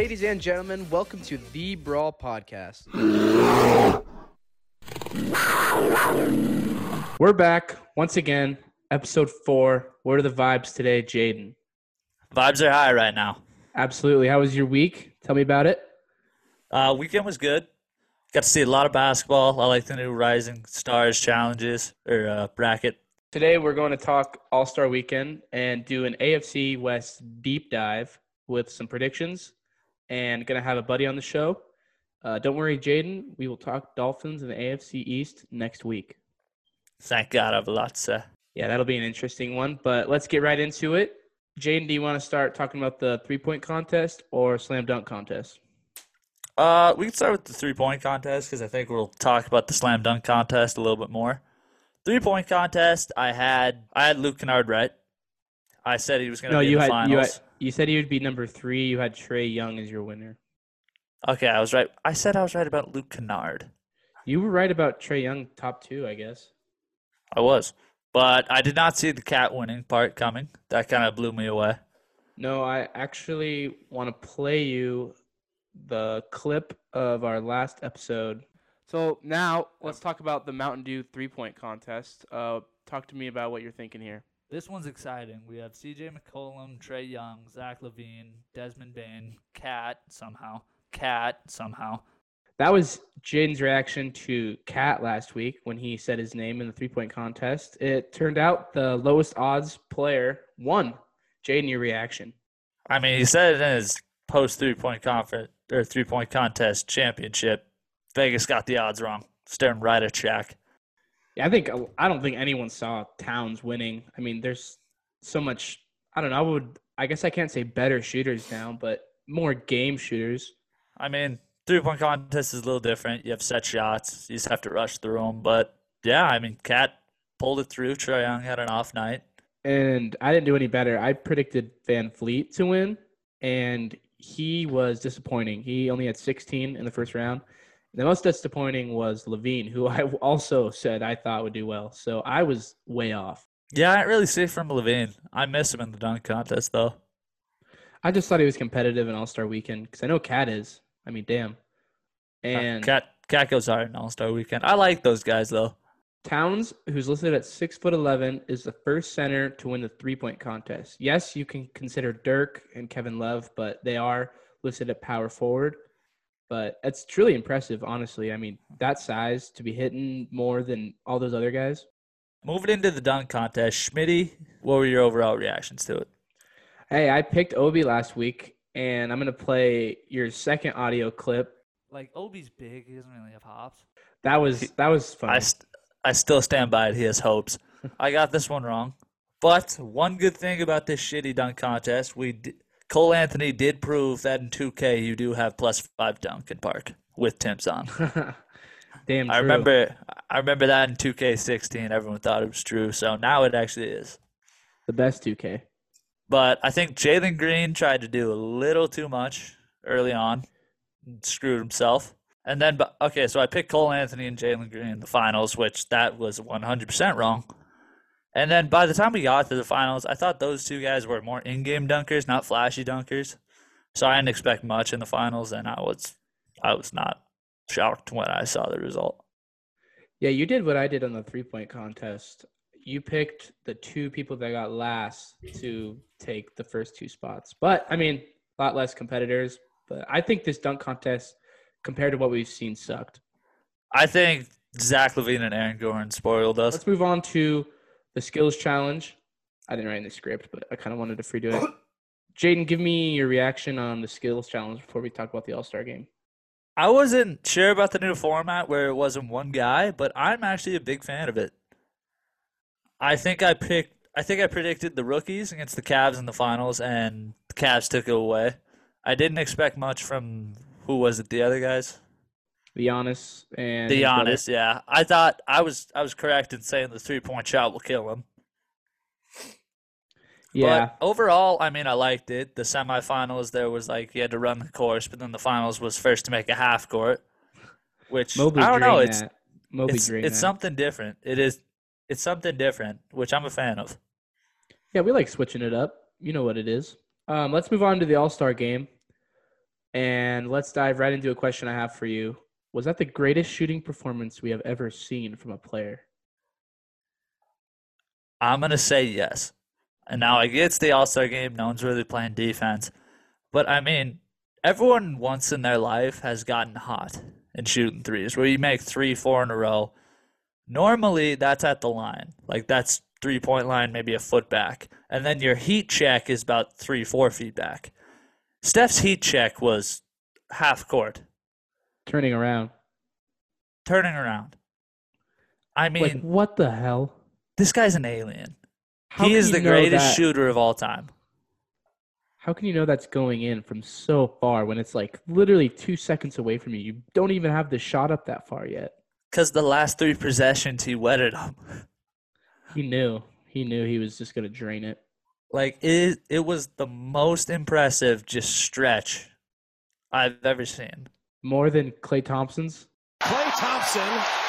Ladies and gentlemen, welcome to the Brawl Podcast. We're back once again, episode four. What are the vibes today, Jaden? Vibes are high right now. Absolutely. How was your week? Tell me about it. Uh, weekend was good. Got to see a lot of basketball. I like the new Rising Stars challenges or uh, bracket. Today we're going to talk All Star Weekend and do an AFC West deep dive with some predictions, and gonna have a buddy on the show. Uh, don't worry, Jaden. We will talk Dolphins in the AFC East next week. Thank God I have a lot. Yeah, that'll be an interesting one. But let's get right into it. Jaden, do you want to start talking about the three point contest or slam dunk contest? Uh, we can start with the three point contest because I think we'll talk about the slam dunk contest a little bit more. Three point contest, I had I had Luke Kennard right. I said he was going to No, be you in the had, finals. you had you said he would be number three. You had Trae Young as your winner. Okay, I was right. I said I was right about Luke Kennard. You were right about Trae Young, top two, I guess. I was, but I did not see the cat winning part coming. That kind of blew me away. No, I actually want to play you the clip of our last episode. So now let's talk about the Mountain Dew three point contest. Uh, talk to me about what you're thinking here. This one's exciting. We have CJ McCollum, Trae Young, Zach LaVine, Desmond Bane, Cat somehow, Cat somehow. That was Jaden's reaction to Cat last week when he said his name in the three point contest. It turned out the lowest odds player won. Jaden, your reaction. I mean, he said it in his post three point conference or three point contest championship. Vegas got the odds wrong, staring right at Shaq. Yeah, I think uh, I don't think anyone saw Towns winning. I mean, there's so much. I don't know. I would. I guess I can't say better shooters now, but more game shooters. I mean, three point contest is a little different. You have set shots, you just have to rush through them. But yeah, I mean, Cat pulled it through. Trae Young had an off night. And I didn't do any better. I predicted VanVleet to win, and he was disappointing. He only had 16 in the first round. The most disappointing was LaVine, who I also said I thought would do well. So I was way off. Yeah, I didn't really see it from LaVine. I miss him in the dunk contest though. I just thought he was competitive in All Star Weekend because I know Cat is. I mean, damn. Uh, and Cat Cat goes hard in All Star Weekend. I like those guys though. Towns, who's listed at six foot eleven, is the first center to win the three point contest. Yes, you can consider Dirk and Kevin Love, but they are listed at power forward. But it's truly impressive, honestly. I mean, that size to be hitting more than all those other guys. Moving into the dunk contest, Schmitty, what were your overall reactions to it? Hey, I picked Obi last week, and I'm gonna play your second audio clip. Like Obi's big, he doesn't really have hops. That was that was fun. I, st- I still stand by it. He has hopes. I got this one wrong. But one good thing about this shitty dunk contest, we d- Cole Anthony did prove that in 2K you do have plus five dunk in park with Tim's on. Damn, I true. remember I remember that in 2K16. Everyone thought it was true, so now it actually is. the best 2K. But I think Jalen Green tried to do a little too much early on, and screwed himself. And then, but okay, so I picked Cole Anthony and Jalen Green in the finals, which that was 100% wrong. And then by the time we got to the finals, I thought those two guys were more in-game dunkers, not flashy dunkers. So I didn't expect much in the finals, and I was, I was not shocked when I saw the result. Yeah, you did what I did on the three point contest. You picked the two people that got last to take the first two spots. But I mean, a lot less competitors. But I think this dunk contest, compared to what we've seen, sucked. I think Zach LaVine and Aaron Gordon spoiled us. Let's move on to the skills challenge. I didn't write in the script, but I kind of wanted to free do it. Jaden, give me your reaction on the skills challenge before we talk about the All Star game. I wasn't sure about the new format where it wasn't one guy, but I'm actually a big fan of it. I think I picked I think I predicted the rookies against the Cavs in the finals and the Cavs took it away. I didn't expect much from who was it, the other guys? The Giannis and The brother. Giannis, yeah. I thought I was I was correct in saying the three point shot will kill him. Yeah, But overall, I mean, I liked it. The semifinals, there was like you had to run the course, but then the finals was first to make a half court, which Mobley I don't know. It's that. Mobley it's it's that. something different. It is it's something different, which I'm a fan of. Yeah, we like switching it up. You know what it is. Um, let's move on to the All Star game. And let's dive right into a question I have for you. Was that the greatest shooting performance we have ever seen from a player? I'm gonna say yes. And now get it's the All Star game. No one's really playing defense, but I mean, everyone once in their life has gotten hot in shooting threes, where you make three, four in a row. Normally, that's at the line. Like that's three point line, maybe a foot back, and then your heat check is about three, four feet back. Steph's heat check was half court, Turning around. turning around. I mean, like what the hell? this guy's an alien. How he is the greatest that- shooter of all time. How can you know that's going in from so far when it's like literally two seconds away from you? You don't even have the shot up that far yet. Because the last three possessions, he wetted them. He knew. He knew he was just gonna drain it. Like it, it was the most impressive just stretch I've ever seen. More than Klay Thompson's. Klay Thompson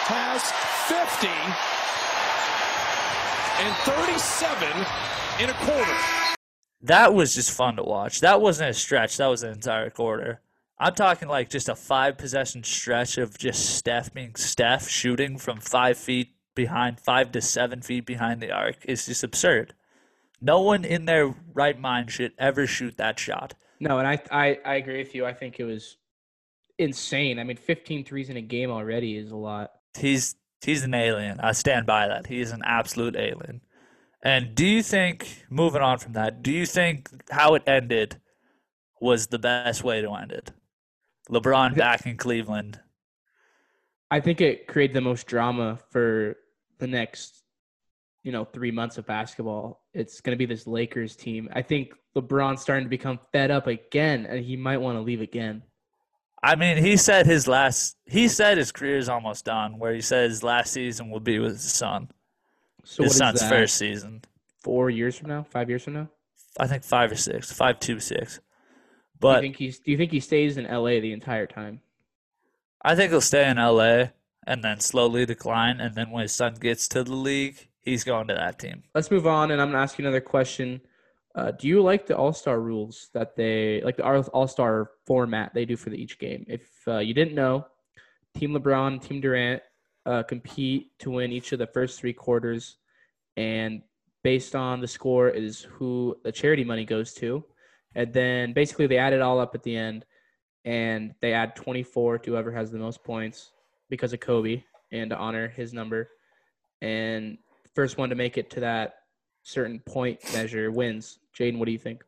has 50 and 37 in a quarter. That was just fun to watch. That wasn't a stretch. That was an entire quarter. I'm talking like just a five possession stretch of just Steph being Steph shooting from five feet behind, five to seven feet behind the arc. It's just absurd. No one in their right mind should ever shoot that shot. No, and I, I I agree with you. I think it was insane. I mean, 15 threes in a game already is a lot. He's he's an alien. I stand by that. He is an absolute alien. And do you think, moving on from that, do you think how it ended was the best way to end it? LeBron back in Cleveland. I think it created the most drama for the next, you know, three months of basketball. It's going to be this Lakers team. I think LeBron's starting to become fed up again, and he might want to leave again. I mean, he said his last. He said his career is almost done. Where he said his last season will be with his son. So his son's first season. Four years from now, five years from now. I think five or six, five two six. do you But think he's? Do you think he stays in LA the entire time? I think he'll stay in LA and then slowly decline. And then when his son gets to the league, he's going to that team. Let's move on, and I'm gonna ask you another question. Uh, do you like the All Star rules that they like the All Star format they do for the, each game? If uh, you didn't know, Team LeBron, Team Durant uh, compete to win each of the first three quarters, and based on the score is who the charity money goes to, and then basically they add it all up at the end, and they add 24 to whoever has the most points because of Kobe and to honor his number, and first one to make it to that certain point measure wins. Jaden, what do you think?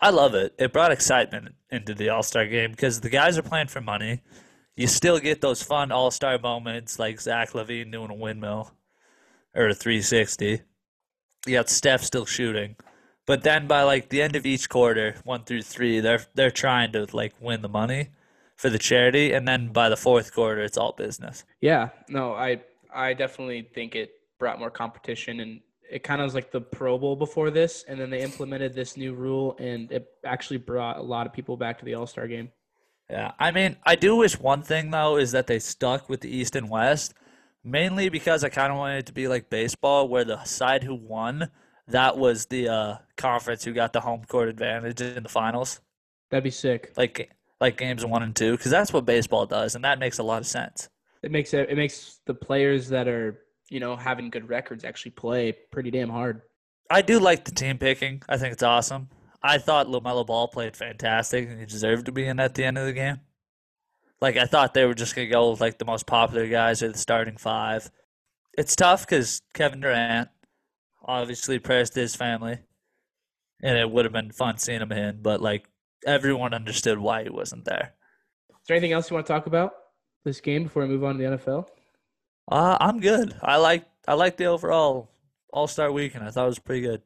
I love it. It brought excitement into the All Star game because the guys are playing for money. You still get those fun All Star moments like Zach LaVine doing a windmill or a 360. You got Steph still shooting, but then by like the end of each quarter, one through three, they're they're trying to like win the money for the charity, and then by the fourth quarter, it's all business. Yeah, no, I I definitely think it brought more competition and it kind of was like the Pro Bowl before this, and then they implemented this new rule, and it actually brought a lot of people back to the All Star game. Yeah, I mean, I do wish one thing though is that they stuck with the East and West, mainly because I kind of wanted it to be like baseball, where the side who won that was the uh, conference who got the home court advantage in the finals, That'd be sick. like like games one and two, because that's what baseball does, and that makes a lot of sense. It makes it it makes the players that are you know having good records actually play pretty damn hard. I do like the team picking. I think it's awesome. I thought LaMelo Ball played fantastic, and he deserved to be in at the end of the game. Like I thought they were just gonna go with like the most popular guys or the starting five. It's tough because Kevin Durant, obviously prayers to his family, and it would have been fun seeing him in, but like everyone understood why he wasn't there. Is there anything else you want to talk about this game before we move on to the NFL? Uh, I'm good. I like I like the overall All Star weekend. I thought it was pretty good.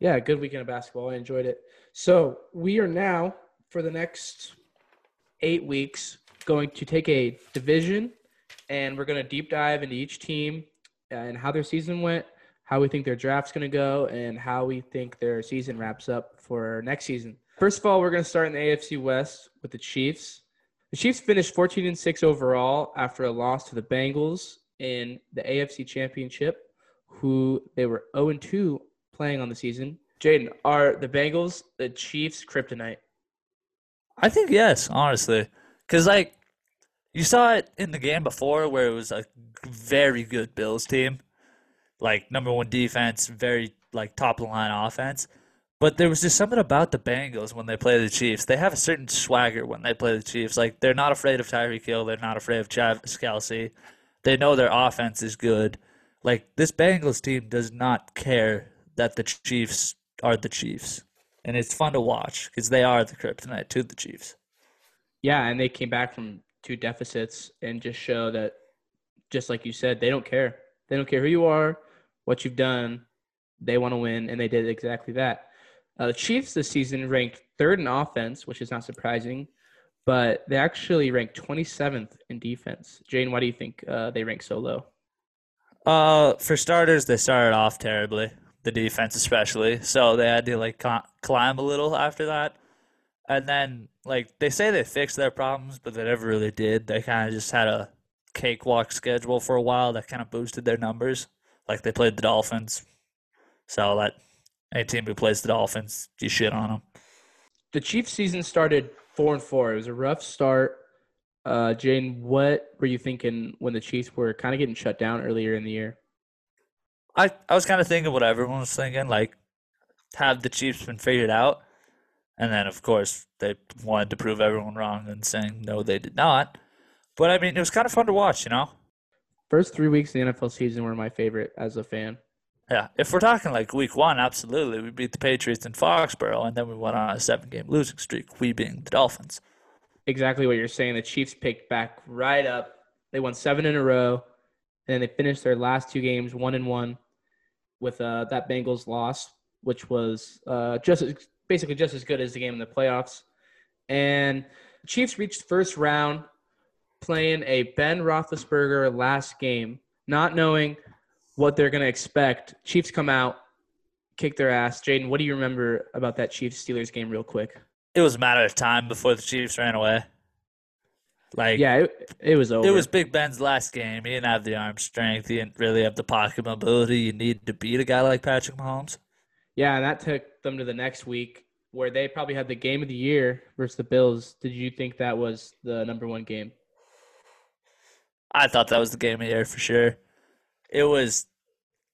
Yeah, good weekend of basketball. I enjoyed it. So we are now for the next eight weeks going to take a division, and we're going to deep dive into each team and how their season went, how we think their draft's going to go, and how we think their season wraps up for next season. First of all, we're going to start in the AFC West with the Chiefs. The Chiefs finished 14 and 6 overall after a loss to the Bengals in the AFC Championship, who they were 0 and 2 playing on the season. Jaden, are the Bengals the Chiefs' kryptonite? I think yes, honestly, because like you saw it in the game before where it was a very good Bills team, like number one defense, very like top line offense. But there was just something about the Bengals when they play the Chiefs. They have a certain swagger when they play the Chiefs. Like they're not afraid of Tyreek Hill. They're not afraid of Travis Kelce. They know their offense is good. Like this Bengals team does not care that the Chiefs are the Chiefs, and it's fun to watch because they are the kryptonite to the Chiefs. Yeah, and they came back from two deficits and just show that, just like you said, they don't care. They don't care who you are, what you've done. They want to win, and they did exactly that. Uh, the Chiefs this season ranked third in offense, which is not surprising, but they actually ranked 27th in defense. Jane, why do you think uh, they rank so low? Uh, for starters, they started off terribly, the defense especially. So they had to like climb a little after that, and then like they say they fixed their problems, but they never really did. They kind of just had a cakewalk schedule for a while that kind of boosted their numbers. Like they played the Dolphins, so that any team who plays the Dolphins, you shit on them. The Chiefs season started four and four. It was a rough start. Uh, Jane, what were you thinking when the Chiefs were kind of getting shut down earlier in the year? I, I was kind of thinking what everyone was thinking, like, have the Chiefs been figured out? And then, of course, they wanted to prove everyone wrong and saying, no, they did not. But I mean, it was kind of fun to watch, you know? First three weeks of the NFL season were my favorite as a fan. Yeah, if we're talking like week one, absolutely. We beat the Patriots in Foxborough, and then we went on a seven game losing streak, we being the Dolphins. Exactly what you're saying. The Chiefs picked back right up. They won seven in a row, and then they finished their last two games one and one with uh, that Bengals loss, which was uh, just as, basically just as good as the game in the playoffs. And Chiefs reached first round playing a Ben Roethlisberger last game, not knowing – what they're going to expect. Chiefs come out, kick their ass. Jaden, what do you remember about that Chiefs Steelers game, real quick? It was a matter of time before the Chiefs ran away. Like yeah, it, it was over. It was Big Ben's last game. He didn't have the arm strength. He didn't really have the pocket mobility you need to beat a guy like Patrick Mahomes. Yeah, and that took them to the next week where they probably had the game of the year versus the Bills. Did you think that was the number one game? I thought that was the game of the year for sure it was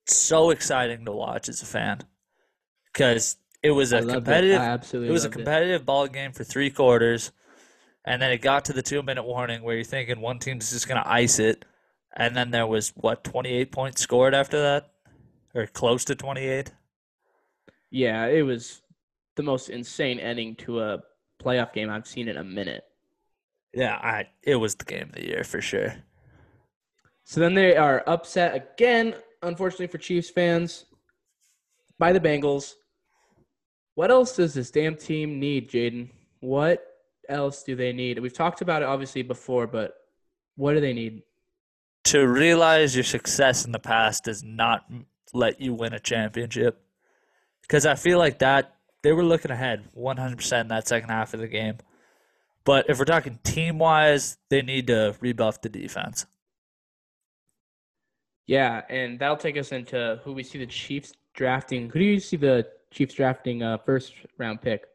so exciting to watch as a fan because it was a competitive. It. it was a competitive it. ball game for three quarters, and then it got to the two minute warning where you're thinking one team's just gonna ice it, and then there was what 28 points scored after that, or close to 28. Yeah, it was the most insane ending to a playoff game I've seen in a minute. Yeah, I it was the game of the year for sure. So then they are upset again, unfortunately for Chiefs fans, by the Bengals. What else does this damn team need, Jaden? What else do they need? We've talked about it obviously before, but what do they need? To realize your success in the past does not let you win a championship. Because I feel like that they were looking ahead 100% in that second half of the game. But if we're talking team wise, they need to rebuff the defense. Yeah, and that'll take us into who we see the Chiefs drafting. Who do you see the Chiefs drafting uh, first round pick?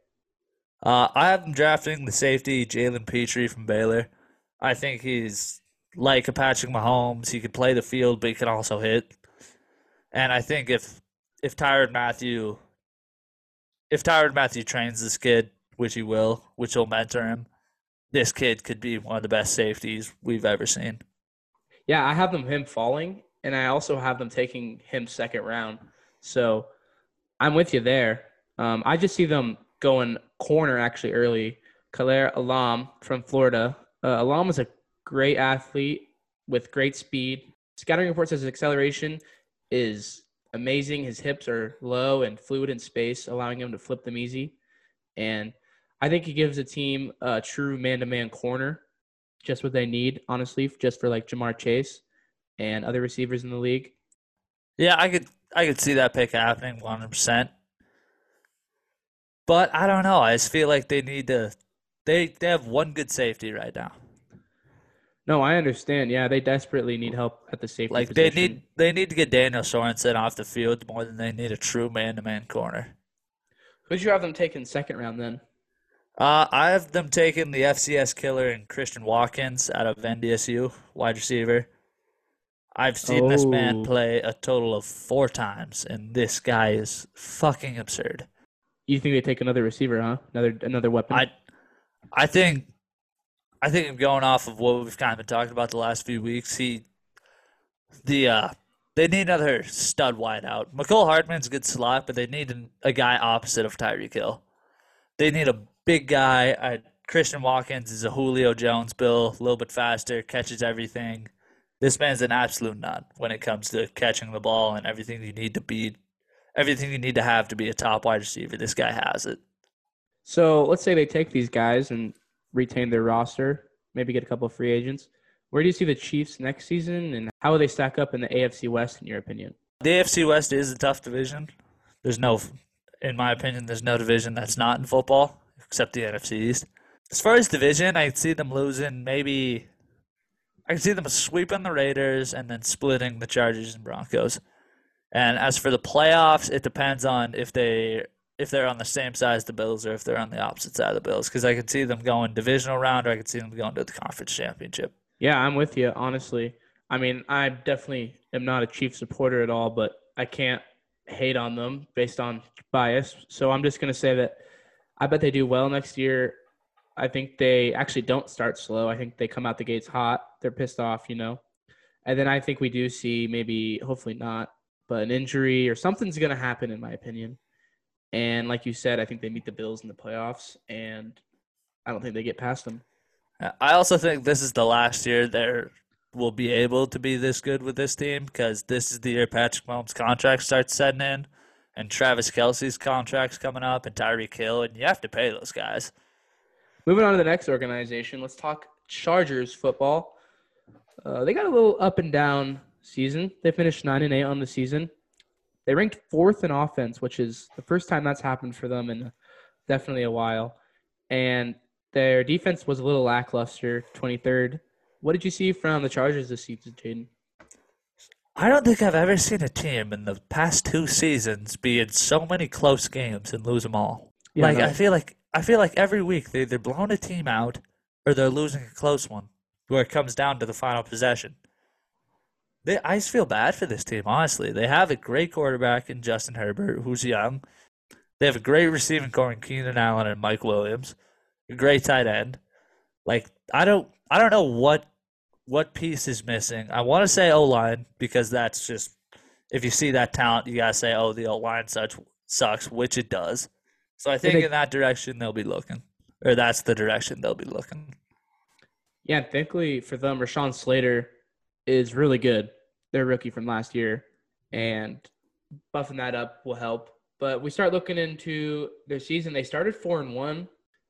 Uh, I have them drafting the safety Jalen Pitre from Baylor. I think he's like a Patrick Mahomes. He can play the field, but he can also hit. And I think if if Tyrann Mathieu if Tyrann Mathieu trains this kid, which he will, which will mentor him, this kid could be one of the best safeties we've ever seen. Yeah, I have them him falling, and I also have them taking him second round. So I'm with you there. Um, I just see them going corner actually early. Kaiir Elam from Florida. Uh, Elam is a great athlete with great speed. Scouting report says his acceleration is amazing. His hips are low and fluid in space, allowing him to flip them easy. And I think he gives the team a true man-to-man corner, just what they need, honestly, just for like Ja'Marr Chase and other receivers in the league. Yeah, I could I could see that pick happening 100%. But I don't know. I just feel like they need to they they have one good safety right now. No, I understand. Yeah, they desperately need help at the safety. Like position. they need they need to get Daniel Sorensen off the field more than they need a true man to man corner. Who'd you have them taking second round then? Uh, I have them taking the FCS killer and Christian Watkins out of NDSU, wide receiver. I've seen this man Oh. play a total of four times, and this guy is fucking absurd. You think they take another receiver, huh? Another another weapon. I, I think, I think I'm going off of what we've kind of been talking about the last few weeks. He, the uh, they need another stud wideout. Mecole Hardman's a good slot, but they need an, a guy opposite of Tyreek Hill. They need a big guy. I, Christian Watkins is a Julio Jones bill, a little bit faster, catches everything. This man's an absolute nut when it comes to catching the ball and everything you need to be, everything you need to have to be a top wide receiver. This guy has it. so let's say they take these guys and retain their roster, maybe get a couple of free agents. Where do you see the Chiefs next season, and how will they stack up in the AFC West, in your opinion? The AFC West is a tough division. There's no, in my opinion, there's no division that's not in football except the NFC East. As far as division, I see them losing maybe. I can see them sweeping the Raiders and then splitting the Chargers and Broncos. And as for the playoffs, it depends on if they if they're on the same side as the Bills or if they're on the opposite side of the Bills. Because I could see them going divisional round or I could see them going to the conference championship. Yeah, I'm with you, honestly. I mean, I definitely am not a Chief supporter at all, but I can't hate on them based on bias. So I'm just to say that I bet they do well next year. I think they actually don't start slow. I think they come out the gates hot. They're pissed off, you know. And then I think we do see maybe, hopefully not, but an injury or something's going to happen, in my opinion. And like you said, I think they meet the Bills in the playoffs, and I don't think they get past them. I also think this is the last year they will be able to be this good with this team because this is the year Patrick Mahomes' contract starts setting in, and Travis Kelce's contract's coming up, and Tyreek Hill, and you have to pay those guys. Moving on to the next organization, let's talk Chargers football. Uh, they got a little up and down season. They finished nine and eight on the season. They ranked fourth in offense, which is the first time that's happened for them in definitely a while. And their defense was a little lackluster, 23rd. What did you see from the Chargers this season, Jaden? I don't think I've ever seen a team in the past two seasons be in so many close games and lose them all. Yeah, like no. I feel like I feel like every week they either blowing a team out or they're losing a close one, where it comes down to the final possession. They, I just feel bad for this team, honestly. They have a great quarterback in Justin Herbert, who's young. They have a great receiving corps in Keenan Allen and Mike Williams, a great tight end. Like I don't, I don't know what what piece is missing. I want to say O line because that's just if you see that talent, you gotta say, oh, the O line such sucks, which it does. So I think they- in that direction they'll be looking, or that's the direction they'll be looking. Yeah, thankfully for them, Rashawn Slater is really good. Their rookie from last year, and buffing that up will help. But we start looking into their season. They started four and one.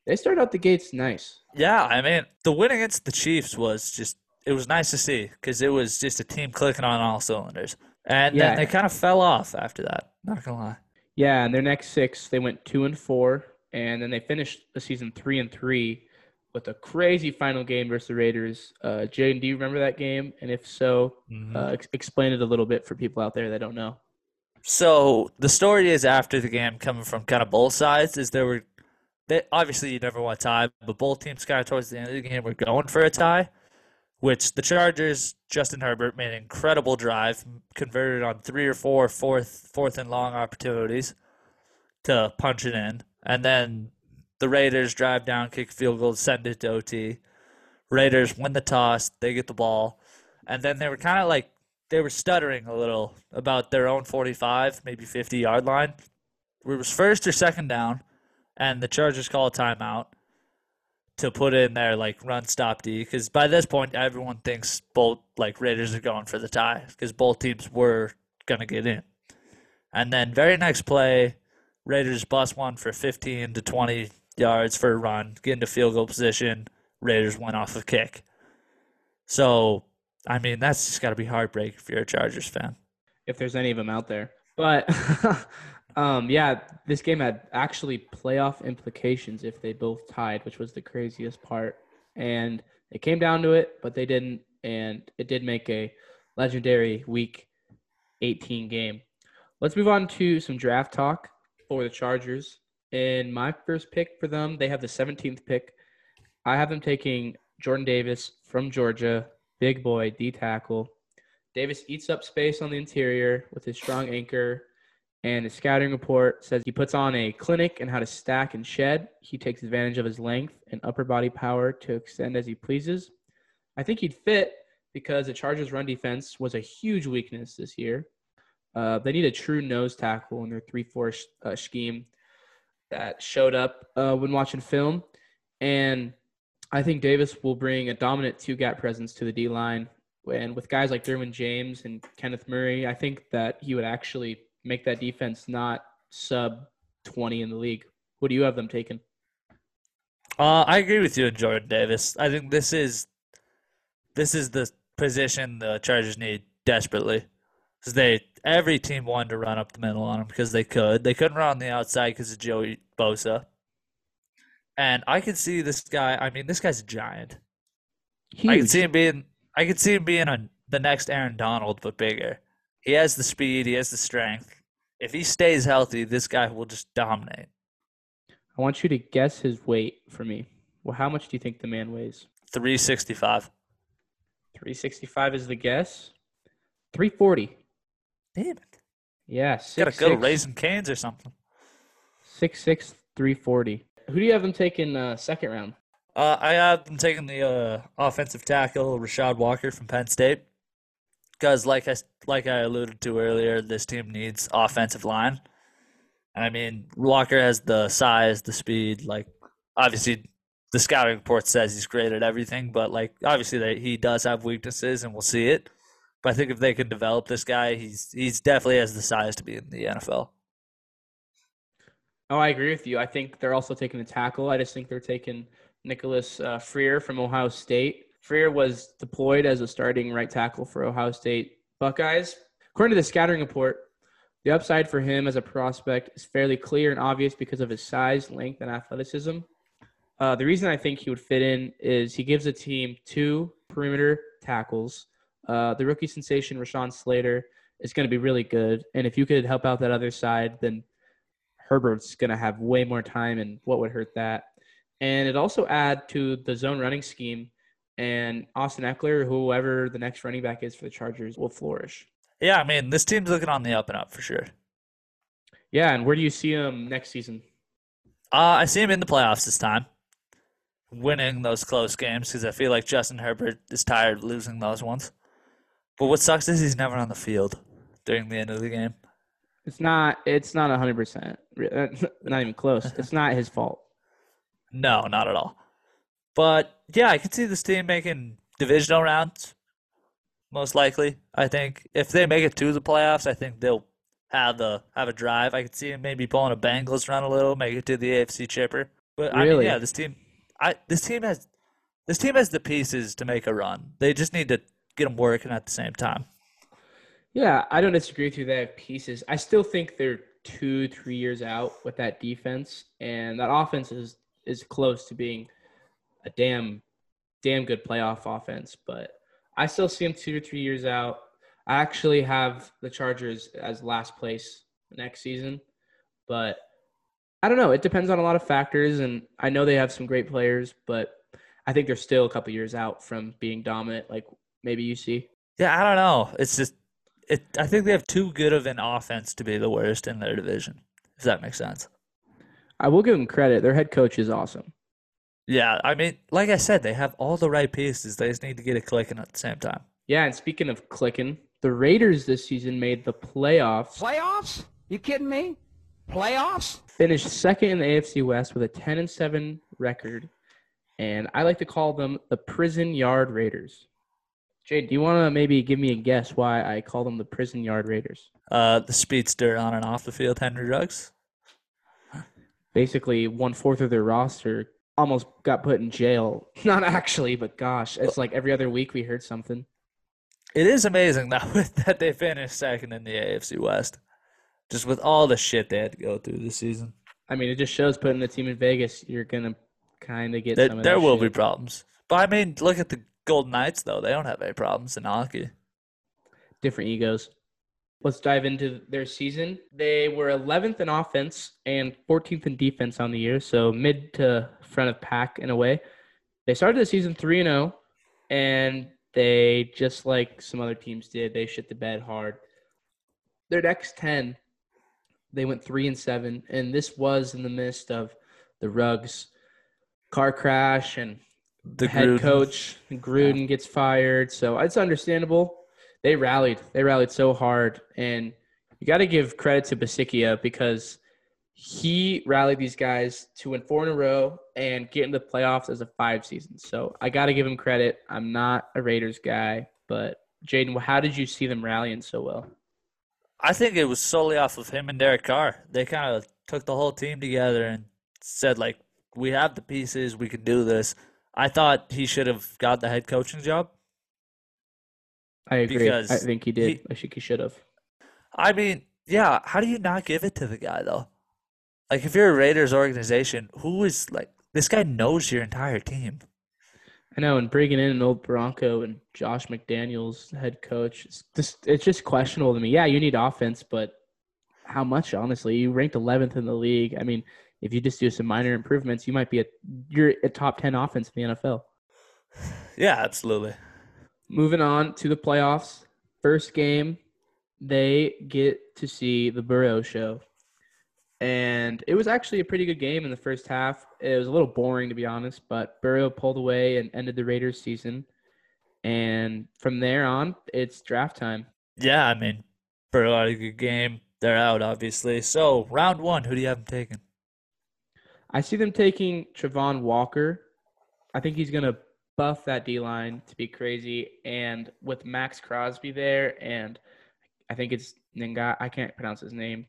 They started out the gates nice. Yeah, I mean, the win against the Chiefs was just it was nice to see because it was just a team clicking on all cylinders, and Yeah. then they kind of fell off after that. Not gonna lie. Yeah, and their next six, they went two and four, and then they finished the season three and three with a crazy final game versus the Raiders. Uh, Jaden, do you remember that game? And if so, Mhm. uh, ex- explain it a little bit for people out there that don't know. So the story is after the game coming from kind of both sides is there were they obviously you never want a tie, but both teams kind of towards the end of the game were going for a tie, which the Chargers, Justin Herbert made an incredible drive, converted on three or four fourth fourth and long opportunities to punch it in. And then the Raiders drive down, kick field goal, send it to OT. Raiders win the toss, they get the ball. And then they were kind of like they were stuttering a little about their own 45, maybe 50 yard line. It was first or second down, and the Chargers call a timeout to put in their like run stop D because by this point everyone thinks both like Raiders are going for the tie because both teams were gonna get in. And then very next play, Raiders bust one for 15 to 20 yards for a run, get into field goal position. Raiders went off a kick. So I mean, that's just got to be heartbreak if you're a Chargers fan. if there's any of them out there. But um, yeah, this game had actually playoff implications if they both tied, which was the craziest part. And it came down to it, but they didn't, and it did make a legendary Week 18 game. Let's move on to some draft talk for the Chargers. In my first pick for them, they have the 17th pick. I have them taking Jordan Davis from Georgia, big boy, D tackle. Davis eats up space on the interior with his strong anchor, and his scouting report says he puts on a clinic in how to stack and shed. He takes advantage of his length and upper body power to extend as he pleases. I think he'd fit because the Chargers' run defense was a huge weakness this year. Uh, they need a true nose tackle in their 3 4 sh- uh, scheme that showed up uh, when watching film. And I think Davis will bring a dominant two gap presence to the D line. And with guys like Derwin James and Kenneth Murray, I think that he would actually make that defense not sub 20 in the league. What do you have them taking? Uh, I agree with you, Jordan Davis. I think this is this is the position the Chargers need desperately. Because they every team wanted to run up the middle on him because they could. They couldn't run on the outside because of Joey Bosa. And I could see this guy. I mean, this guy's a giant. Huge. I could see him being. I could see him being a, the next Aaron Donald, but bigger. He has the speed. He has the strength. If he stays healthy, this guy will just dominate. I want you to guess his weight for me. Well, how much do you think the man weighs? Three sixty five. 365 is the guess. 340. Damn it! Yeah, Gotta go six- raising canes or something. Six six three forty. Who do you have them taking uh, second round? Uh, I have them taking the uh, offensive tackle Rasheed Walker from Penn State because, like I like I alluded to earlier, this team needs offensive line. I mean, Walker has the size, the speed. Like, obviously, the scouting report says he's great at everything, but like, obviously, they, he does have weaknesses, and we'll see it. But I think if they can develop this guy, he's he's definitely has the size to be in the NFL. Oh, I agree with you. I think they're also taking the tackle. I just think they're taking Nicholas uh, Freer from Ohio State. Freer was deployed as a starting right tackle for Ohio State Buckeyes. According to the scouting report, the upside for him as a prospect is fairly clear and obvious because of his size, length, and athleticism. Uh, the reason I think he would fit in is he gives the team two perimeter tackles. Uh, the rookie sensation, Rashawn Slater, is going to be really good. And if you could help out that other side, then Herbert's going to have way more time, and what would hurt that? And it also add to the zone running scheme, and Austin Ekeler, whoever the next running back is for the Chargers, will flourish. Yeah, I mean, this team's looking on the up and up for sure. Yeah, and where do you see him next season? Uh, I see him in the playoffs this time, winning those close games because I feel like Justin Herbert is tired of losing those ones. But what sucks is he's never on the field during the end of the game. It's not. It's not hundred percent. Not even close. It's not his fault. No, not at all. But yeah, I could see this team making divisional rounds. Most likely, I think if they make it to the playoffs, I think they'll have the have a drive. I could see them maybe pulling a Bengals run a little, make it to the AFC chipper. But I mean, yeah, this team, I this team has this team has the pieces to make a run. They just need to get them working at the same time. Yeah, I don't disagree with you. They have pieces. I still think they're two, three years out with that defense, and that offense is is close to being a damn, damn good playoff offense. But I still see them two to three years out. I actually have the Chargers as last place next season, but I don't know. It depends on a lot of factors, and I know they have some great players, but I think they're still a couple years out from being dominant, like maybe you see. Yeah, I don't know. It's just it. I think they have too good of an offense to be the worst in their division. If that makes sense. I will give them credit. Their head coach is awesome. Yeah, I mean, like I said, they have all the right pieces. They just need to get it clicking at the same time. Yeah, and speaking of clicking, the Raiders this season made the playoffs, Playoffs? You kidding me? Playoffs? finished second in the AFC West with a 10 and 7 record, and I like to call them the Prison Yard Raiders. Jade, do you want to maybe give me a guess why I call them the Prison Yard Raiders? Uh, the speedster on and off the field, Henry Ruggs. Basically, one fourth of their roster almost got put in jail. Not actually, but gosh, it's like every other week we heard something. It is amazing though that they finished second in the AFC West, just with all the shit they had to go through this season. I mean, it just shows putting the team in Vegas, you're gonna kind of get There, some of there that will be problems, but I mean, look at the Golden Knights though; they don't have any problems in hockey. different egos. Let's dive into their season. They were 11th in offense and 14th in defense on the year, so mid to front of pack in a way. They started the season 3 and 0 and they just like some other teams did, they shit the bed hard. Their next 10 they went 3 and 7 and this was in the midst of the Ruggs car crash and The head Gruden- coach Gruden gets fired, so it's understandable. They rallied. They rallied so hard, and you got to give credit to Bisaccia because he rallied these guys to win four in a row and get into the playoffs as a five season. So I got to give him credit. I'm not a Raiders guy, but Jaden, how did you see them rallying so well? I think it was solely off of him and Derek Carr. They kind of took the whole team together and said, like, we have the pieces, we can do this. I thought he should have got the head coaching job. I agree. Because I think he did. he- I think he should have. I mean, yeah, how do you not give it to the guy though? Like if you're a Raiders organization, who is like this guy knows your entire team. I know, and bringing in an old Bronco and Josh McDaniels, head coach, it's just it's just questionable to me. Yeah, you need offense, but how much? Honestly, you ranked 11th in the league. I mean, if you just do some minor improvements, you might be a you're a top 10 offense in the NFL. Yeah, absolutely. Moving on to the playoffs, first game, they get to see the Burrow show. And it was actually a pretty good game in the first half. It was a little boring, to be honest, but Burrow pulled away and ended the Raiders season. And from there on, it's draft time. Yeah, I mean, Burrow had a good game. They're out, obviously. So round one, who do you have them taking? I see them taking Travon Walker. I think he's going to buff that D line to be crazy. And with Maxx Crosby there, and I think it's Ninga, I can't pronounce his name.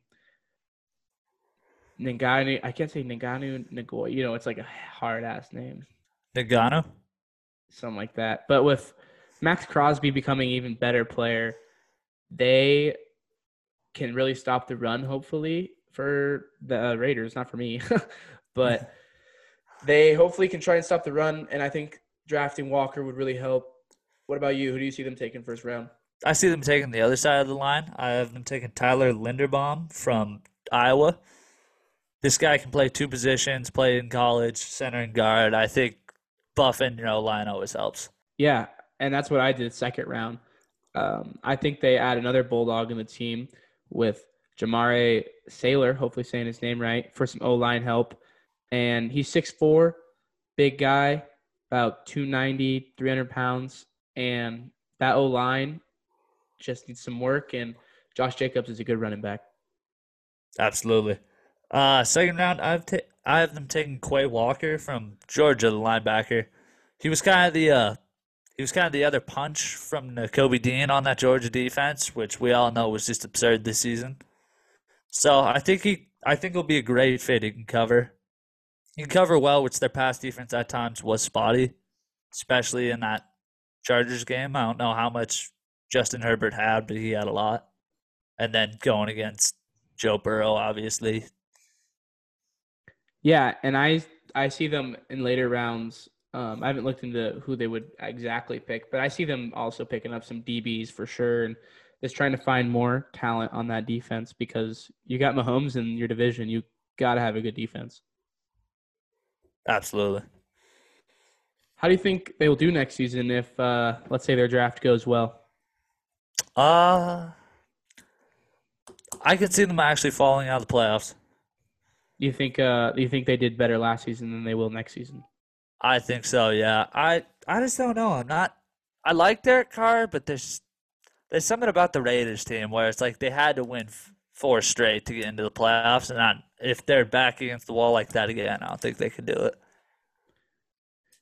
Ninganu, I can't say Ninganu Nagoy. You know, it's like a hard ass name, Nagano? something like that. But with Maxx Crosby becoming even better player, they can really stop the run. Hopefully for the uh, Raiders, not for me, but they hopefully can try and stop the run. And I think drafting Walker would really help. What about you? Who do you see them taking first round? I see them taking the other side of the line. I have them taking Tyler Linderbaum from Iowa. This guy can play two positions, played in college, center and guard. I think buffing your O line always helps. Yeah, and that's what I did second round. Um, I think they add another bulldog in the team with Jamaree Salyer, hopefully saying his name right, for some O line help. And he's 6'4, big guy, about 290, 300 pounds. And that O line just needs some work. And Josh Jacobs is a good running back. Absolutely. Uh, second round, I've I have them taking Quay Walker from Georgia, the linebacker. He was kind of the uh, he was kind of the other punch from Kobe Dean on that Georgia defense, which we all know was just absurd this season. So I think he, I think he'll be a great fit. He can cover, he can cover well, which their pass defense at times was spotty, especially in that Chargers game. I don't know how much Justin Herbert had, but he had a lot. And then going against Joe Burrow, obviously, Yeah, and I I see them in later rounds. Um, I haven't looked into who they would exactly pick, but I see them also picking up some DBs for sure, and just trying to find more talent on that defense because you got Mahomes in your division. You got to have a good defense. Absolutely. How do you think they will do next season if, uh, let's say, their draft goes well? Uh I could see them actually falling out of the playoffs. Do you think? Uh, do you think they did better last season than they will next season? I think so, yeah. I I just don't know. I'm not I like Derek Carr, but there's there's something about the Raiders team where it's like they had to win f- four straight to get into the playoffs and not, if they're back against the wall like that again, I don't think they can do it.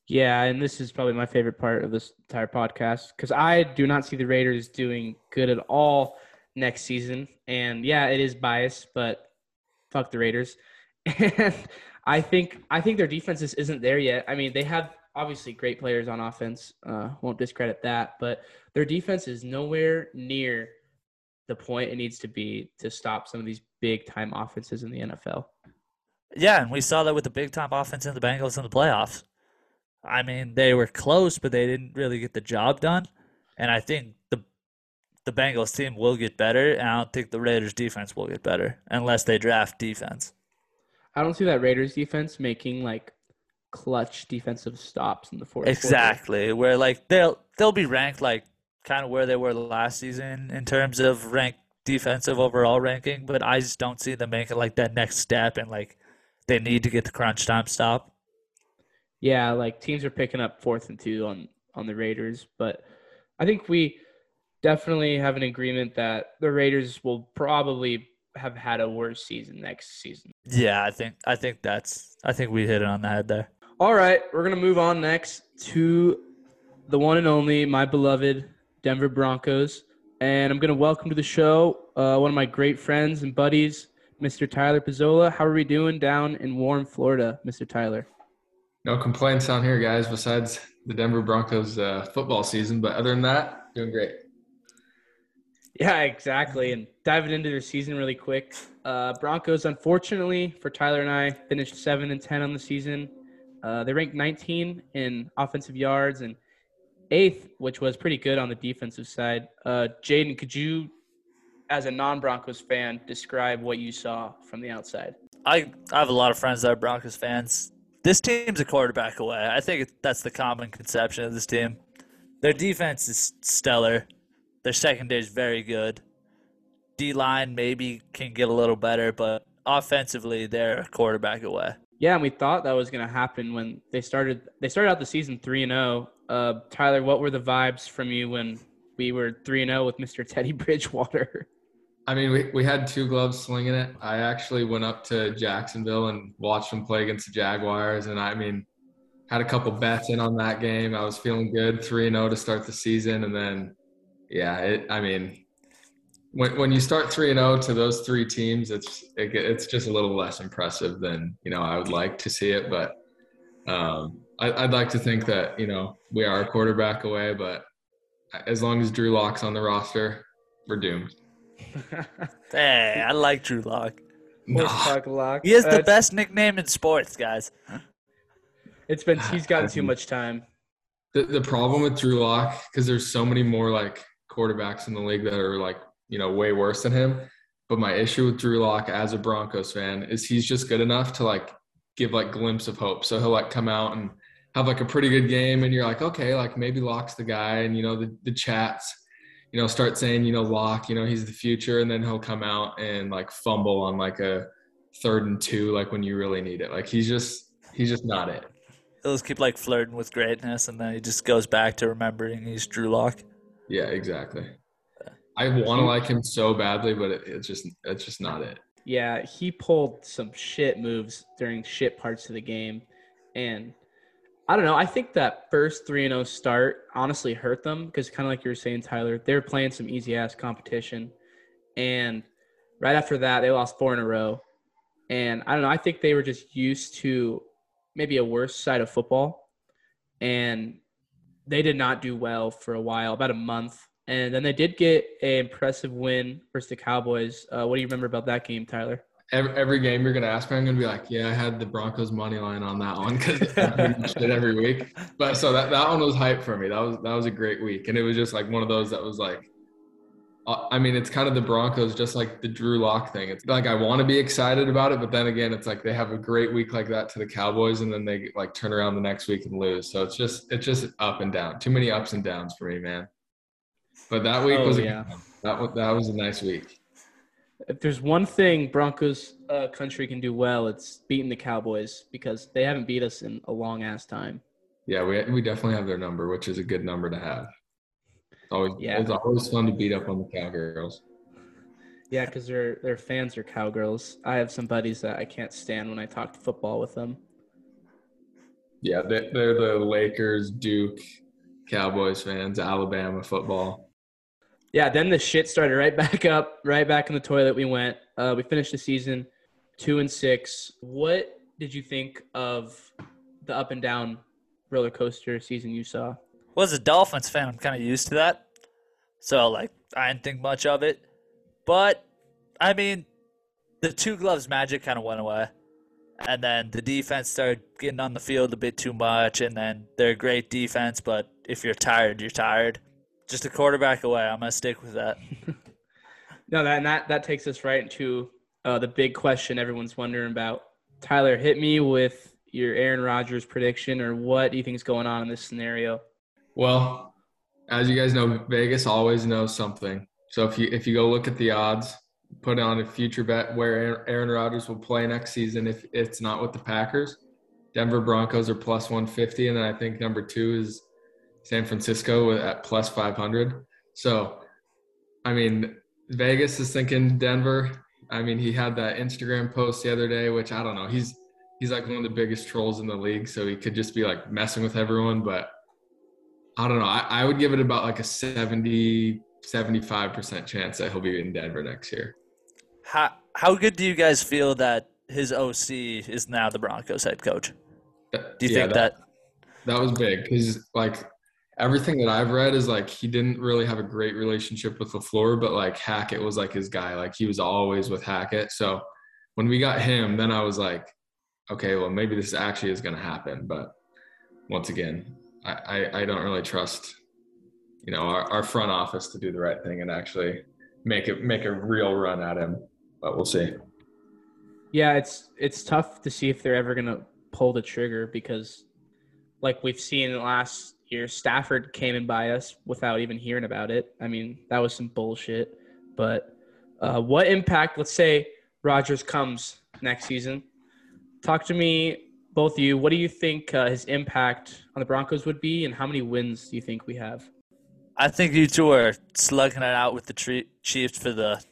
Yeah, and this is probably my favorite part of this entire podcast because I do not see the Raiders doing good at all next season. And yeah, it is biased, but fuck the Raiders. And I think I think their defense isn't there yet. I mean, they have obviously great players on offense. Uh, won't discredit that, but their defense is nowhere near the point it needs to be to stop some of these big time offenses in the NFL. Yeah, and we saw that with the big time offense in the Bengals in the playoffs. I mean, they were close, but they didn't really get the job done. And I think the the Bengals team will get better, and I don't think the Raiders defense will get better unless they draft defense. I don't see that Raiders defense making like clutch defensive stops in the fourth. Exactly, quarter. where like they'll they'll be ranked like kind of where they were last season in terms of rank defensive overall ranking, but I just don't see them making like that next step and like they need to get the crunch time stop. Yeah, like teams are picking up fourth and two on on the Raiders, but I think we definitely have an agreement that the Raiders will probably have had a worse season next season. Yeah, I think I think that's I think we hit it on the head there. All right, we're gonna move on next to the one and only, my beloved Denver Broncos, and I'm gonna welcome to the show uh, one of my great friends and buddies, Mr. Tyler Piazzola. How are we doing down in warm Florida, Mr. Tyler? No complaints down here, guys. Besides the Denver Broncos uh, football season, but other than that, doing great. Yeah, exactly. And diving into their season really quick, uh, Broncos, unfortunately for Tyler and I, finished seven and ten on the season. Uh, they ranked 19 in offensive yards and eighth, which was pretty good on the defensive side. Uh, Jaden, could you, as a non-Broncos fan, describe what you saw from the outside? I I have a lot of friends that are Broncos fans. This team's a quarterback away. I think that's the common conception of this team. Their defense is stellar. Their secondary is very good. D line maybe can get a little better, but offensively they're a quarterback away. Yeah, and we thought that was going to happen when they started. They started out the season three and zero. Uh, Tyler, what were the vibes from you when we were three and zero with Mr. Teddy Bridgewater? I mean, we, we had two gloves slinging it. I actually went up to Jacksonville and watched them play against the Jaguars, and I mean, had a couple bets in on that game. I was feeling good, three and zero to start the season, and then yeah, it, I mean, when when you start three and zero to those three teams, it's it, it's just a little less impressive than you know I would like to see it. But um, I, would like to think that you know we are a quarterback away, but as long as Drew Lock's on the roster, we're doomed. hey, I like Drew Lock. No. Lock. He has the best nickname in sports, guys. It's been he's gotten too much time. The the problem with Drew Lock because there's so many more like quarterbacks in the league that are like, you know, way worse than him. But my issue with Drew Lock as a Broncos fan is he's just good enough to like give like glimpse of hope. So he'll like come out and have like a pretty good game and you're like, okay, like maybe Lock's the guy and you know the, the chats, you know, start saying, you know, Lock, you know, he's the future and then he'll come out and like fumble on like a third and two, like when you really need it. Like he's just he's just not it. He'll just keep like flirting with greatness and then he just goes back to remembering he's Drew Lock. Yeah, exactly. I want to like him so badly, but it, it's just it's just not it. Yeah, he pulled some shit moves during shit parts of the game, and I don't know. I think that first three and zero oh start honestly hurt them because kind of like you were saying, Tyler, they were playing some easy ass competition, and right after that they lost four in a row, and I don't know. I think they were just used to maybe a worse side of football, and they did not do well for a while, about a month, and then they did get an impressive win versus the Cowboys. Uh, what do you remember about that game, Tyler? Every, every game you're gonna ask me, I'm gonna be like, yeah, I had the Broncos money line on that one because shit every week. But so that, that one was hype for me. That was that was a great week, and it was just like one of those that was like uh, I mean, it's kind of the Broncos, just like the Drew Lock thing. It's like I want to be excited about it, but then again, it's like they have a great week like that to the Cowboys, and then they like turn around the next week and lose. So it's just it's just up and down. Too many ups and downs for me, man. But that week oh, was a, yeah. that was that was a nice week. If there's one thing Broncos uh, country can do well, it's beating the Cowboys because they haven't beat us in a long ass time. Yeah, we we definitely have their number, which is a good number to have. Always, yeah. It's always fun to beat up on the cowgirls. Yeah, because their their fans are cowgirls. I have some buddies that I can't stand when I talk football with them. Yeah, they, they're the Lakers, Duke, Cowboys fans, Alabama football. Yeah, then the shit started right back up, right back in the toilet. We went. Uh, we finished the season two and six. What did you think of the up and down roller coaster season you saw? was a Dolphins fan, I'm kind of used to that. So, like, I didn't think much of it. But, I mean, the two gloves magic kind of went away. And then the defense started getting on the field a bit too much. And then they're a great defense, but if you're tired, you're tired. Just a quarterback away. I'm gonna stick with that. No, that and that that takes us right into uh, the big question everyone's wondering about. Tyler, hit me with your Aaron Rodgers prediction, or what do you think is going on in this scenario? Well, as you guys know, Vegas always knows something. So if you if you go look at the odds, put on a future bet where Aaron Rodgers will play next season if it's not with the Packers. Denver Broncos are plus 150, and then I think number two is San Francisco at plus 500. So, I mean, Vegas is thinking Denver. I mean, he had that Instagram post the other day, which I don't know. He's he's like one of the biggest trolls in the league, so he could just be like messing with everyone. But I don't know. I, I would give it about like a 70, 75% chance that he'll be in Denver next year. How how good do you guys feel that his OC is now the Broncos head coach? Uh, do you Yeah, think that, that was big because like everything that I've read is like he didn't really have a great relationship with LaFleur, but like Hackett was like his guy. Like he was always with Hackett. So when we got him, then I was like, okay, well maybe this actually is going to happen. But once again, I, I, I don't really trust, you know, our, our front office to do the right thing and actually make it make a real run at him. But we'll see. Yeah, it's it's tough to see if they're ever gonna pull the trigger because, like we've seen in the last year, Stafford came in by us without even hearing about it. I mean, that was some bullshit. But uh, what impact? Let's say Rodgers comes next season. Talk to me, both of you. What do you think uh, his impact on the Broncos would be, and how many wins do you think we have? I think you two are slugging it out with the tre- Chiefs for the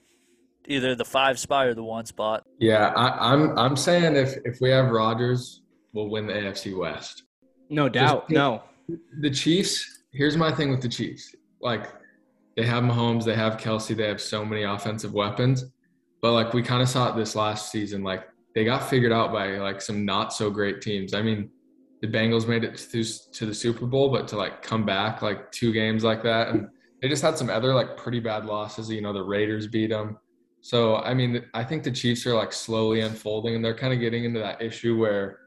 either the five spot or the one spot. Yeah, I, I'm I'm saying if if we have Rodgers, we'll win the AFC West. No doubt. pick- no. The Chiefs, here's my thing with the Chiefs. Like they have Mahomes, they have Kelce, they have so many offensive weapons. But like we kind of saw it this last season, like they got figured out by like some not so great teams. I mean, the Bengals made it to, to the Super Bowl, but to like come back like two games like that, and they just had some other like pretty bad losses. You know, the Raiders beat them. So I mean, I think the Chiefs are like slowly unfolding, and they're kind of getting into that issue where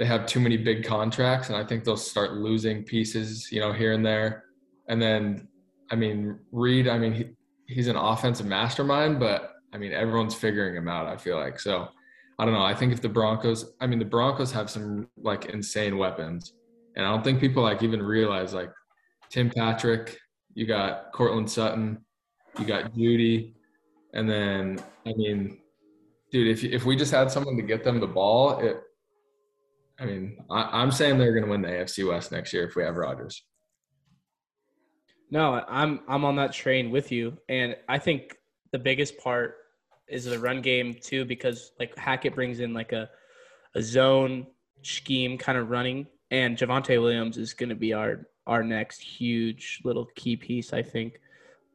they have too many big contracts, and I think they'll start losing pieces, you know, here and there. And then, I mean, Reid, I mean, he, he's an offensive mastermind, but I mean, everyone's figuring him out. I feel like so. I don't know. I think if the Broncos, I mean, the Broncos have some like insane weapons, and I don't think people like even realize like Tim Patrick, you got Courtland Sutton, you got Jeudy, and then I mean, dude, if if we just had someone to get them the ball, it. I mean, I, I'm saying they're going to win the AFC West next year if we have Rodgers. No, I'm I'm on that train with you, and I think the biggest part is the run game too, because like Hackett brings in like a a zone scheme kind of running, and Javonte Williams is going to be our our next huge little key piece. I think,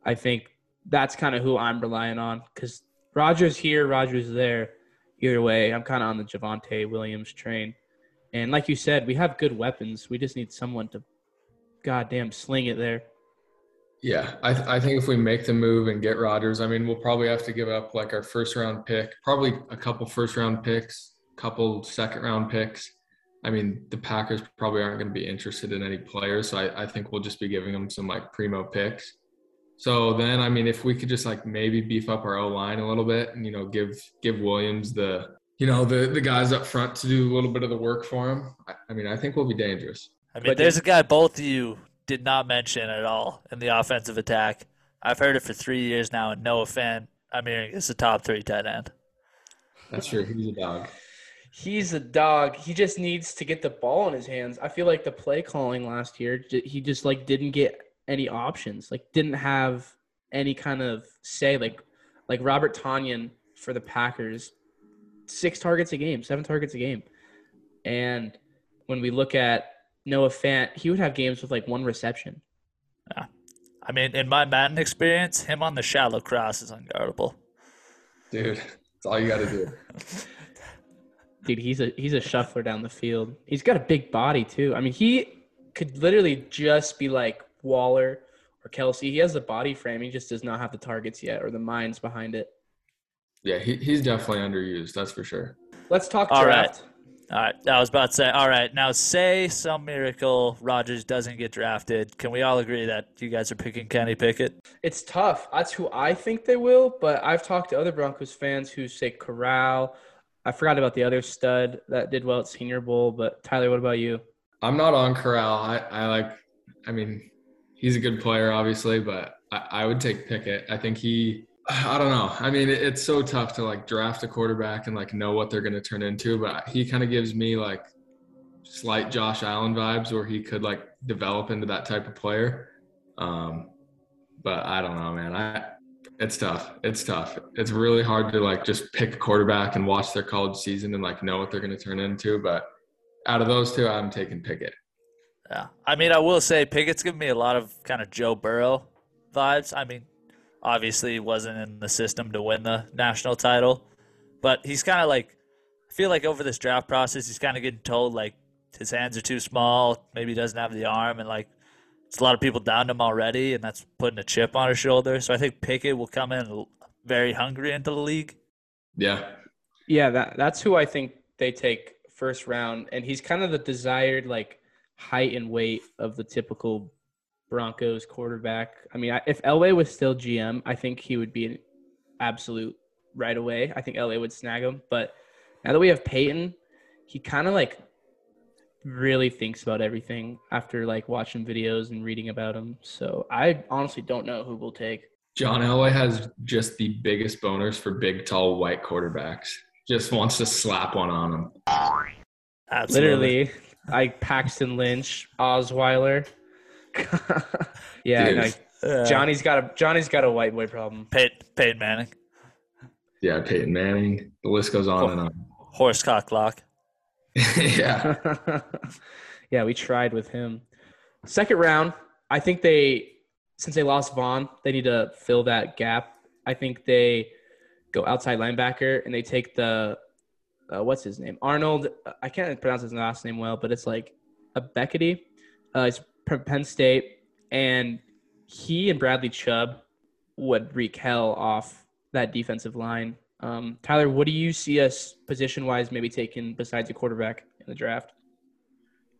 I think that's kind of who I'm relying on because Rodgers here, Rodgers there. Either way, I'm kind of on the Javonte Williams train, and like you said, we have good weapons. We just need someone to, goddamn, sling it there. Yeah, I, th- I think if we make the move and get Rodgers, I mean, we'll probably have to give up like our first round pick, probably a couple first round picks, couple second round picks. I mean, the Packers probably aren't going to be interested in any players, so I, I think we'll just be giving them some like primo picks. So then, I mean, if we could just like maybe beef up our O line a little bit, and you know, give give Williams the you know the the guys up front to do a little bit of the work for him. I, I mean, I think we'll be dangerous. I mean, But there's a guy both of you did not mention at all in the offensive attack. I've heard it for three years now, and Noah Fant, I'm hearing is a top three tight end. That's true. He's a dog. He's a dog. He just needs to get the ball in his hands. I feel like the play calling last year, he just like didn't get any options. Like didn't have any kind of say. Like like Robert Tonyan for the Packers, six targets a game, seven targets a game. And when we look at Noah Fant, he would have games with like one reception. I mean, in my Madden experience, him on the shallow cross is unguardable. Dude, that's all you got to do. Dude, he's a he's a shuffler down the field. He's got a big body too. I mean, he could literally just be like Waller or Kelce. He has the body frame. He just does not have the targets yet or the minds behind it. Yeah, he, he's definitely underused. That's for sure. Let's talk All right. draft. All right, I was about to say. All right, now say some miracle Rodgers doesn't get drafted. Can we all agree that you guys are picking Kenny Pickett? It's tough. That's who I think they will, but I've talked to other Broncos fans who say Corral. I forgot about the other stud that did well at Senior Bowl, but Tyler, what about you? I'm not on Corral. I, I like, I mean, he's a good player, obviously, but I, I would take Pickett. I think he, I don't know. I mean, it's so tough to like draft a quarterback and like know what they're going to turn into, but he kind of gives me like slight Josh Allen vibes where he could like develop into that type of player. Um, but I don't know, man. I, it's tough. It's tough. It's really hard to like just pick a quarterback and watch their college season and like know what they're going to turn into. But out of those two, I'm taking Pickett. Yeah, I mean, I will say Pickett's giving me a lot of kind of Joe Burrow vibes. I mean, obviously wasn't in the system to win the national title, but he's kind of like I feel like over this draft process, he's kind of getting told like his hands are too small, maybe he doesn't have the arm, and like it's a lot of people down him already, and that's putting a chip on his shoulder. So I think Pickett will come in very hungry into the league. Yeah. Yeah, that that's who I think they take first round, and he's kind of the desired like height and weight of the typical Broncos quarterback. I mean, I- if Elway was still GM, I think he would be an absolute right away. I think LA would snag him, but now that we have Peyton, he kind of like really thinks about everything after like watching videos and reading about him. So I honestly don't know who we'll take. John Elway has just the biggest boners for big, tall, white quarterbacks. Just wants to slap one on them. Absolutely. Literally, like Paxton Lynch, Osweiler. yeah, Dude. like, Uh, Johnny's got a Johnny's got a white boy problem. Peyton, Peyton Manning, Yeah, Peyton Manning. The list goes on and on. horsecock lock. yeah. yeah, we tried with him. Second round, I think they since they lost Von, they need to fill that gap. I think they go outside linebacker and they take the uh, what's his name Arnold. I can't pronounce his last name well, but it's like a Beckety. Uh, it's Penn State, and he and Bradley Chubb would wreak hell off that defensive line. Um, Tyler, what do you see us position wise maybe taking besides a quarterback in the draft?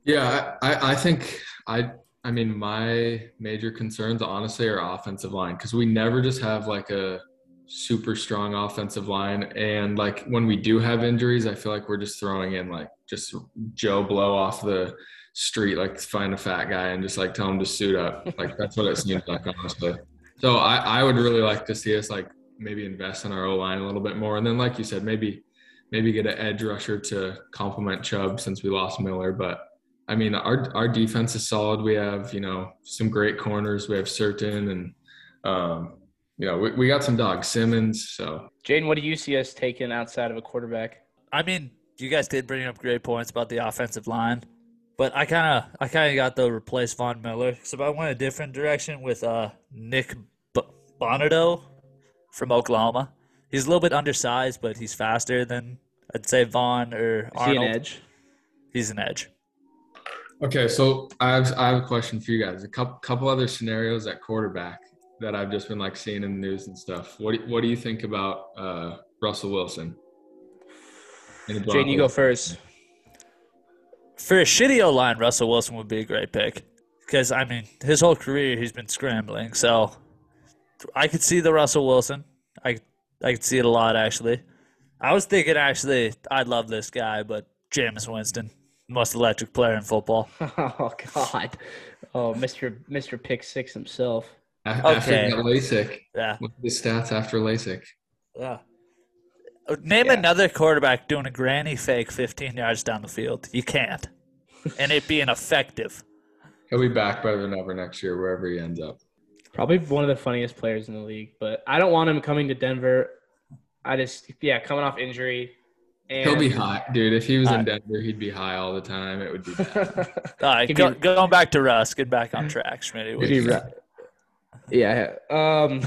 Yeah, I, I think I I mean my major concerns honestly are offensive line because we never just have like a super strong offensive line and like when we do have injuries, I feel like we're just throwing in like just Joe blow off the street, like find a fat guy and just like tell him to suit up. Like that's what it seems like honestly. So I, I would really like to see us like maybe invest in our O line a little bit more. And then like you said, maybe maybe get an edge rusher to complement Chubb since we lost Miller. But I mean, our our defense is solid. We have you know some great corners. We have Surtain and um, you know we, we got some dogs Simmons. So Jaden, what do you see us taking outside of a quarterback? I mean, you guys did bring up great points about the offensive line, but I kind of, I kind of got the replace Von Miller. So I went a different direction with uh, Nick B- Bonitto from Oklahoma. He's a little bit undersized, but he's faster than I'd say Von or Is he an edge? He's an edge. okay, so I have I have a question for you guys. A couple couple other scenarios at quarterback that I've just been like seeing in the news and stuff. What do, what do you think about uh, Russell Wilson? in the you go first. For a shitty O line, Russell Wilson would be a great pick because I mean his whole career he's been scrambling. So I could see the Russell Wilson. I I could see it a lot actually. I was thinking actually I love this guy, but Jameis Winston, most electric player in football. Oh God. Oh, Mr. Mr. Pick Six himself. A- After Okay. LASIK, Yeah, what's his stats after LASIK? yeah. Name Yeah. another quarterback doing a granny fake 15 yards down the field. You can't, and it being effective. He'll be back better than ever next year, wherever he ends up. Probably one of the funniest players in the league, but I don't want him coming to Denver. I just yeah, coming off injury. And He'll be hot, dude. If he was High. in Denver, he'd be high all the time. It would be bad. All right, go, me- going back to Russ. Get back on track, Schmidt. It'd be ra- yeah. Um,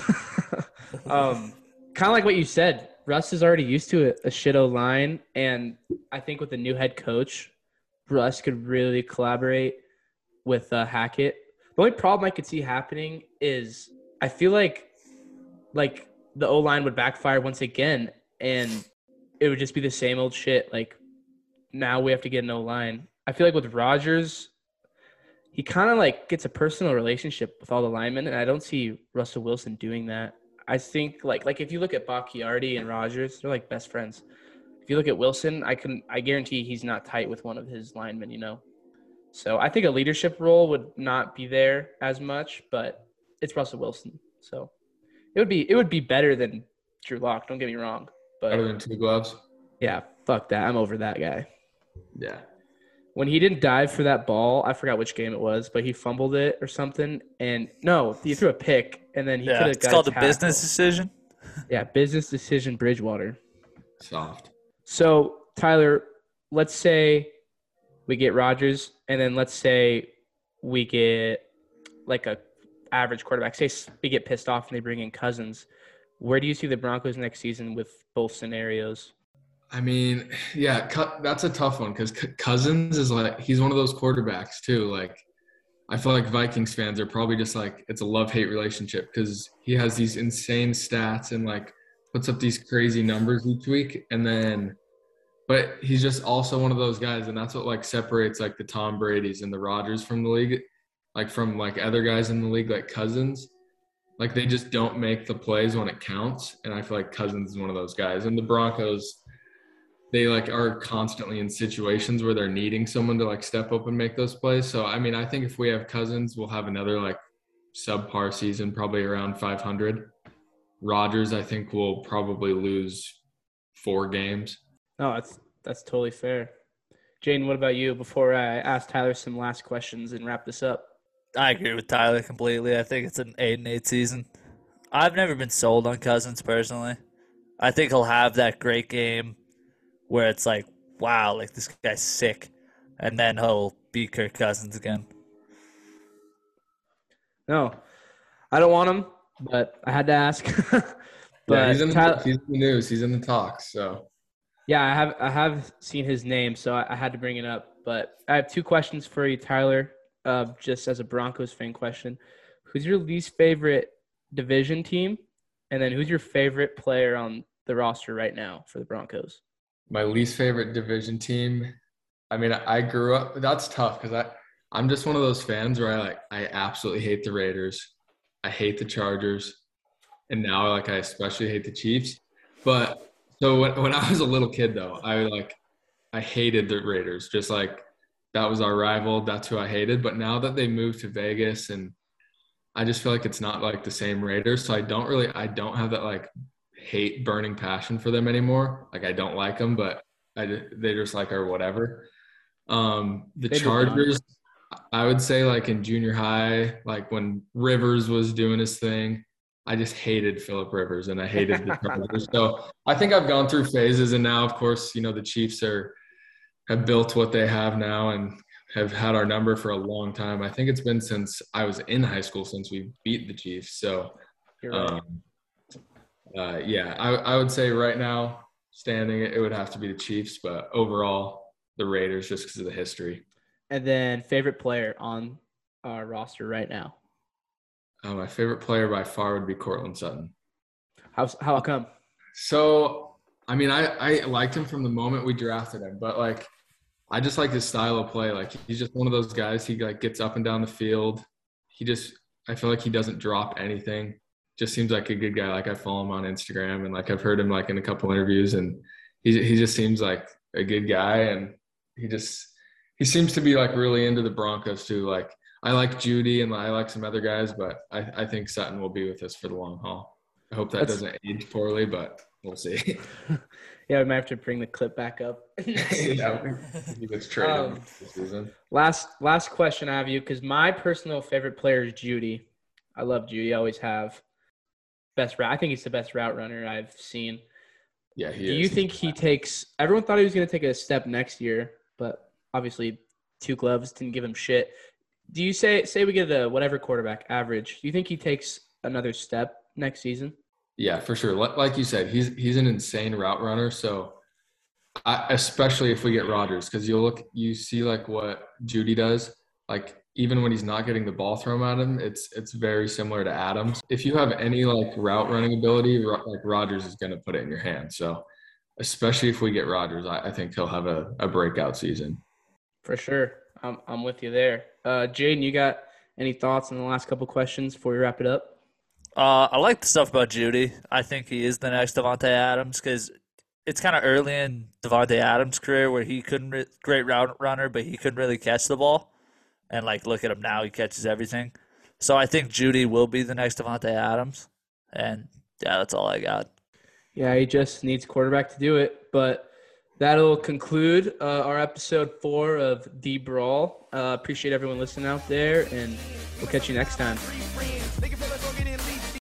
um, kind of like what you said. Russ is already used to a, a shit O line, and I think with the new head coach, Russ could really collaborate with uh, Hackett. The only problem I could see happening is I feel like like the O line would backfire once again, and it would just be the same old shit. Like now we have to get no line. I feel like with Rodgers, he kind of like gets a personal relationship with all the linemen, and I don't see Russell Wilson doing that. I think like like if you look at Bakhtiari and Rodgers, they're like best friends. If you look at Wilson, I can I guarantee he's not tight with one of his linemen, you know. So I think a leadership role would not be there as much, but it's Russell Wilson. So it would be it would be better than Drew Lock. Don't get me wrong, but Better than two gloves. yeah, fuck that. I'm over that guy. Yeah. When he didn't dive for that ball, I forgot which game it was, but he fumbled it or something. And no, he threw a pick, and then he could have it's called a tackle. business decision. Yeah, business decision, Bridgewater. Soft. So Tyler, let's say we get Rodgers, and then let's say we get like a average quarterback. Say we get pissed off and they bring in Cousins. Where do you see the Broncos next season with both scenarios? I mean, yeah, that's a tough one because Cousins is like he's one of those quarterbacks too. Like, I feel like Vikings fans are probably just like it's a love hate relationship because he has these insane stats and like puts up these crazy numbers each week, and then, but he's just also one of those guys, and that's what like separates like the Tom Brady's and the Rodgers from the league, like from like other guys in the league like Cousins. Like they just don't make the plays when it counts, and I feel like Cousins is one of those guys. And the Broncos, they like are constantly in situations where they're needing someone to like step up and make those plays. So I mean, I think if we have Cousins, we'll have another like subpar season, probably around 500. Rodgers, I think will probably lose four games. No, that's that's totally fair. Jane, what about you? Before I ask Tyler some last questions and wrap this up. I agree with Tyler completely. I think it's an eight and eight season. I've never been sold on Cousins personally. I think he'll have that great game where it's like, wow, like this guy's sick, and then he'll be Kirk Cousins again. No, I don't want him, but I had to ask. but yeah, he's in, the, Tyler, he's in the news. He's in the talks. So yeah, I have I have seen his name, so I, I had to bring it up. But I have two questions for you, Tyler. Uh, just as a Broncos fan question, who's your least favorite division team, and then who's your favorite player on the roster right now for the Broncos? My least favorite division team. I mean, I grew up. That's tough because I I'm just one of those fans where I like I absolutely hate the Raiders. I hate the Chargers, and now like I especially hate the Chiefs. But so when when I was a little kid though, I like I hated the Raiders. Just like that was our rival. That's who I hated. But now that they moved to Vegas and I just feel like it's not like the same Raiders. So I don't really I don't have that like hate burning passion for them anymore. Like I don't like them, but I they just like are whatever. Um, the They. Chargers, I would say like in junior high, like when Rivers was doing his thing, I just hated Philip Rivers and I hated the Chargers. so I think I've gone through phases, and now of course you know the Chiefs are have built what they have now and have had our number for a long time. I think it's been since I was in high school since we beat the Chiefs. So right. um, uh, yeah, I, I would say right now, standing, it would have to be the Chiefs, but overall, the Raiders just because of the history. and then favorite player on our roster right now. Uh, my favorite player by far would be Courtland Sutton. How how come? So, I mean, I, I liked him from the moment we drafted him, but like, I just like his style of play. Like, he's just one of those guys. He like gets up and down the field. He just, I feel like he doesn't drop anything. Just seems like a good guy. Like I follow him on Instagram and like I've heard him like in a couple interviews, and he he just seems like a good guy. And he just he seems to be like really into the Broncos too. Like I like Jeudy and I like some other guys, but I, I think Sutton will be with us for the long haul. I hope that That's- doesn't age poorly, but we'll see. Yeah, we might have to bring the clip back up. yeah, he gets traded Um, this season. last last question I have you because my personal favorite player is Jeudy. I love Jeudy. Always have. Best route. I think he's the best route runner I've seen. Yeah, he Do you think he takes? Everyone thought he was going to take a step next year, but obviously, two gloves didn't give him shit. Do you say say we get a whatever quarterback average? Do you think he takes another step next season? Yeah, for sure. Like you said, he's he's an insane route runner. So, I, especially if we get Rodgers, because you'll look, you see like what Jeudy does. Like even when he's not getting the ball thrown at him, it's it's very similar to Adams. If you have any like route running ability, like Rodgers is going to put it in your hand. So, especially if we get Rodgers, I, I think he'll have a, a breakout season. For sure. I'm, I'm with you there. Uh, Jaden, you got any thoughts on the last couple questions before we wrap it up? Uh, I like the stuff about Jeudy. I think he is the next Davante Adams because it's kind of early in Davante Adams' career where he couldn't re- great route runner, but he couldn't really catch the ball. And like, look at him now; he catches everything. So I think Jeudy will be the next Davante Adams. And yeah, that's all I got. Yeah, he just needs quarterback to do it. But that'll conclude uh, our episode four of The Brawl. Uh, appreciate everyone listening out there, and we'll catch you next time.